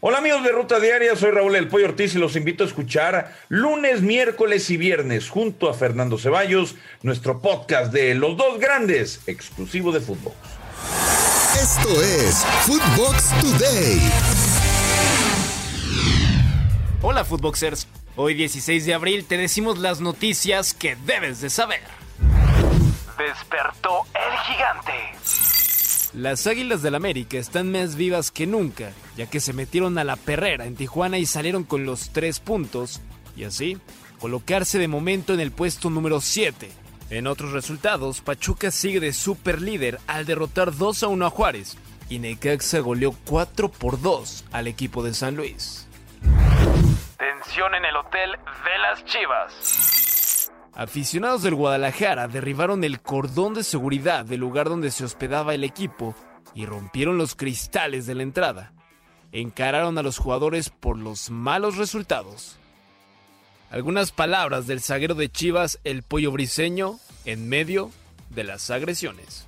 Hola amigos de Ruta Diaria, soy Raúl El Pollo Ortiz y los invito a escuchar lunes, miércoles y viernes junto a Fernando Ceballos, nuestro podcast de Los Dos Grandes, exclusivo de fútbol. Esto es Footbox Today. Hola Footboxers, hoy 16 de abril te decimos las noticias que debes de saber. Despertó el gigante. Las Águilas del América están más vivas que nunca, ya que se metieron a la perrera en Tijuana y salieron con los tres puntos, y así colocarse de momento en el puesto número 7. En otros resultados, Pachuca sigue de super líder al derrotar 2 a 1 a Juárez, y Necaxa goleó 4 por 2 al equipo de San Luis. Tensión en el hotel de las Chivas. Aficionados del Guadalajara derribaron el cordón de seguridad del lugar donde se hospedaba el equipo y rompieron los cristales de la entrada. Encararon a los jugadores por los malos resultados. Algunas palabras del zaguero de Chivas, el pollo briseño, en medio de las agresiones.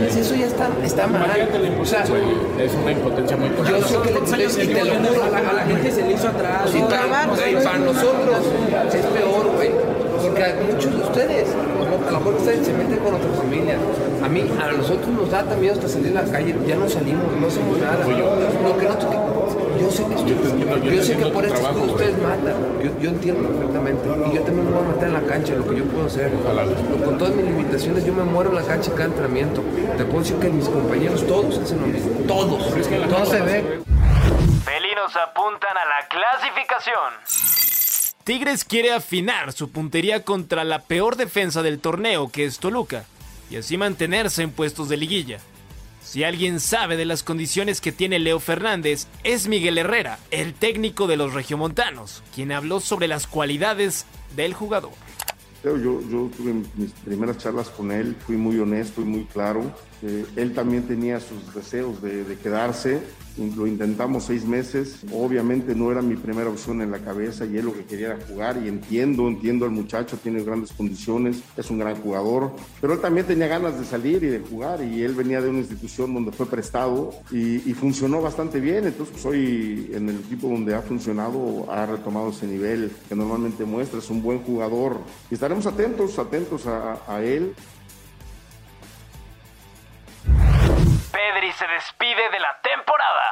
¿Entiendes? Eso ya está, está mal. O sea, es una impotencia muy. Yo sé que y te lo juro, a la, a la gente se le hizo atrás. Y para, para nosotros es peor, güey. Porque a muchos de ustedes, a lo mejor ustedes se meten con familia. A mí, a nosotros nos da también hasta salir a la calle, ya no salimos, no hacemos nada. Lo que nosotros, yo sé que, yo, yo sé que por esto ustedes matan, yo, yo, entiendo perfectamente. Y yo también me voy a matar en la cancha, lo que yo puedo hacer. Con todas mis limitaciones, yo me muero en la cancha cada entrenamiento. Te puedo decir que mis compañeros todos hacen lo mismo. Todos. Todos se ve. Felinos apuntan a la clasificación. Tigres quiere afinar su puntería contra la peor defensa del torneo, que es Toluca, y así mantenerse en puestos de liguilla. Si alguien sabe de las condiciones que tiene Leo Fernández, es Miguel Herrera, el técnico de los regiomontanos, quien habló sobre las cualidades del jugador. Yo, yo tuve mis primeras charlas con él, fui muy honesto y muy claro. Eh, él también tenía sus deseos de, quedarse. Lo intentamos seis meses. Obviamente no era mi primera opción en la cabeza y él lo que quería era jugar. Y entiendo, entiendo al muchacho, tiene grandes condiciones, es un gran jugador. Pero él también tenía ganas de salir y de jugar. Y él venía de una institución donde fue prestado y, funcionó bastante bien. Entonces, pues, hoy en el equipo donde ha funcionado, ha retomado ese nivel que normalmente muestra. Es un buen jugador. Y estaremos atentos, atentos a él. Se despide de la temporada.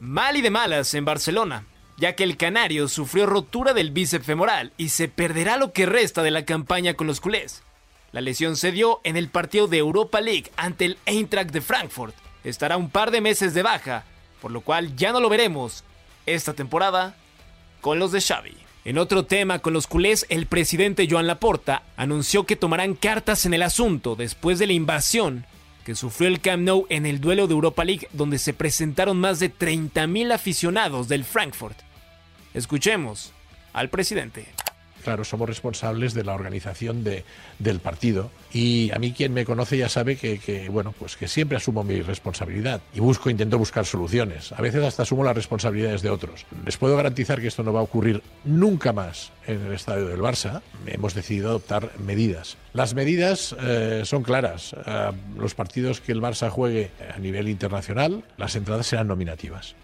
Mal y de malas en Barcelona, ya que el canario sufrió rotura del bíceps femoral y se perderá lo que resta de la campaña con los culés. La lesión se dio en el partido de Europa League ante el Eintracht de Frankfurt. Estará un par de meses de baja, por lo cual ya no lo veremos esta temporada con los de Xavi. En otro tema con los culés, el presidente Joan Laporta anunció que tomarán cartas en el asunto después de la invasión que sufrió el Camp Nou en el duelo de Europa League donde se presentaron más de 30.000 aficionados del Frankfurt. Escuchemos al presidente. Claro, somos responsables de la organización de, del partido y a mí quien me conoce ya sabe que, bueno, pues que siempre asumo mi responsabilidad y busco, intento buscar soluciones. A veces hasta asumo las responsabilidades de otros. Les puedo garantizar que esto no va a ocurrir nunca más en el estadio del Barça. Hemos decidido adoptar medidas. Las medidas eh, son claras. Eh, los partidos que el Barça juegue a nivel internacional, las entradas serán nominativas.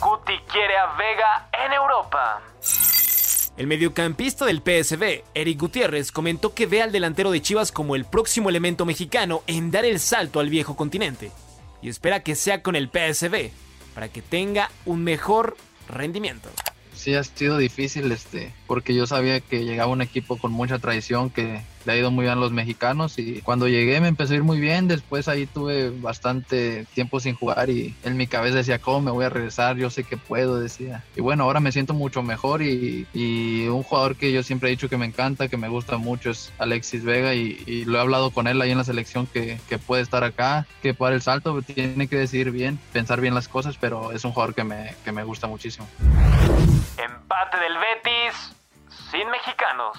Cuti quiere a Vega en Europa. El mediocampista del PSV, Eric Gutiérrez, comentó que ve al delantero de Chivas como el próximo elemento mexicano en dar el salto al viejo continente y espera que sea con el PSV para que tenga un mejor rendimiento sí ha sido difícil, este, porque yo sabía que llegaba un equipo con mucha tradición que le ha ido muy bien a los mexicanos y cuando llegué me empezó a ir muy bien, después ahí tuve bastante tiempo sin jugar y en mi cabeza decía, ¿cómo me voy a regresar? Yo sé que puedo, decía. Y bueno, ahora me siento mucho mejor y, y un jugador que yo siempre he dicho que me encanta, que me gusta mucho es Alexis Vega y, y lo he hablado con él ahí en la selección que, que puede estar acá, que dar el salto, tiene que decidir bien, pensar bien las cosas, pero es un jugador que me, que me gusta muchísimo. Empate del Betis sin mexicanos.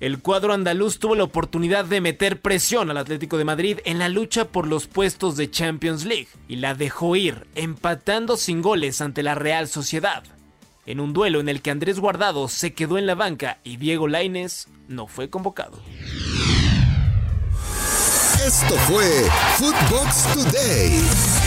El cuadro andaluz tuvo la oportunidad de meter presión al Atlético de Madrid en la lucha por los puestos de Champions League y la dejó ir, empatando sin goles ante la Real Sociedad. En un duelo en el que Andrés Guardado se quedó en la banca y Diego Lainez no fue convocado. Esto fue Footbox Today.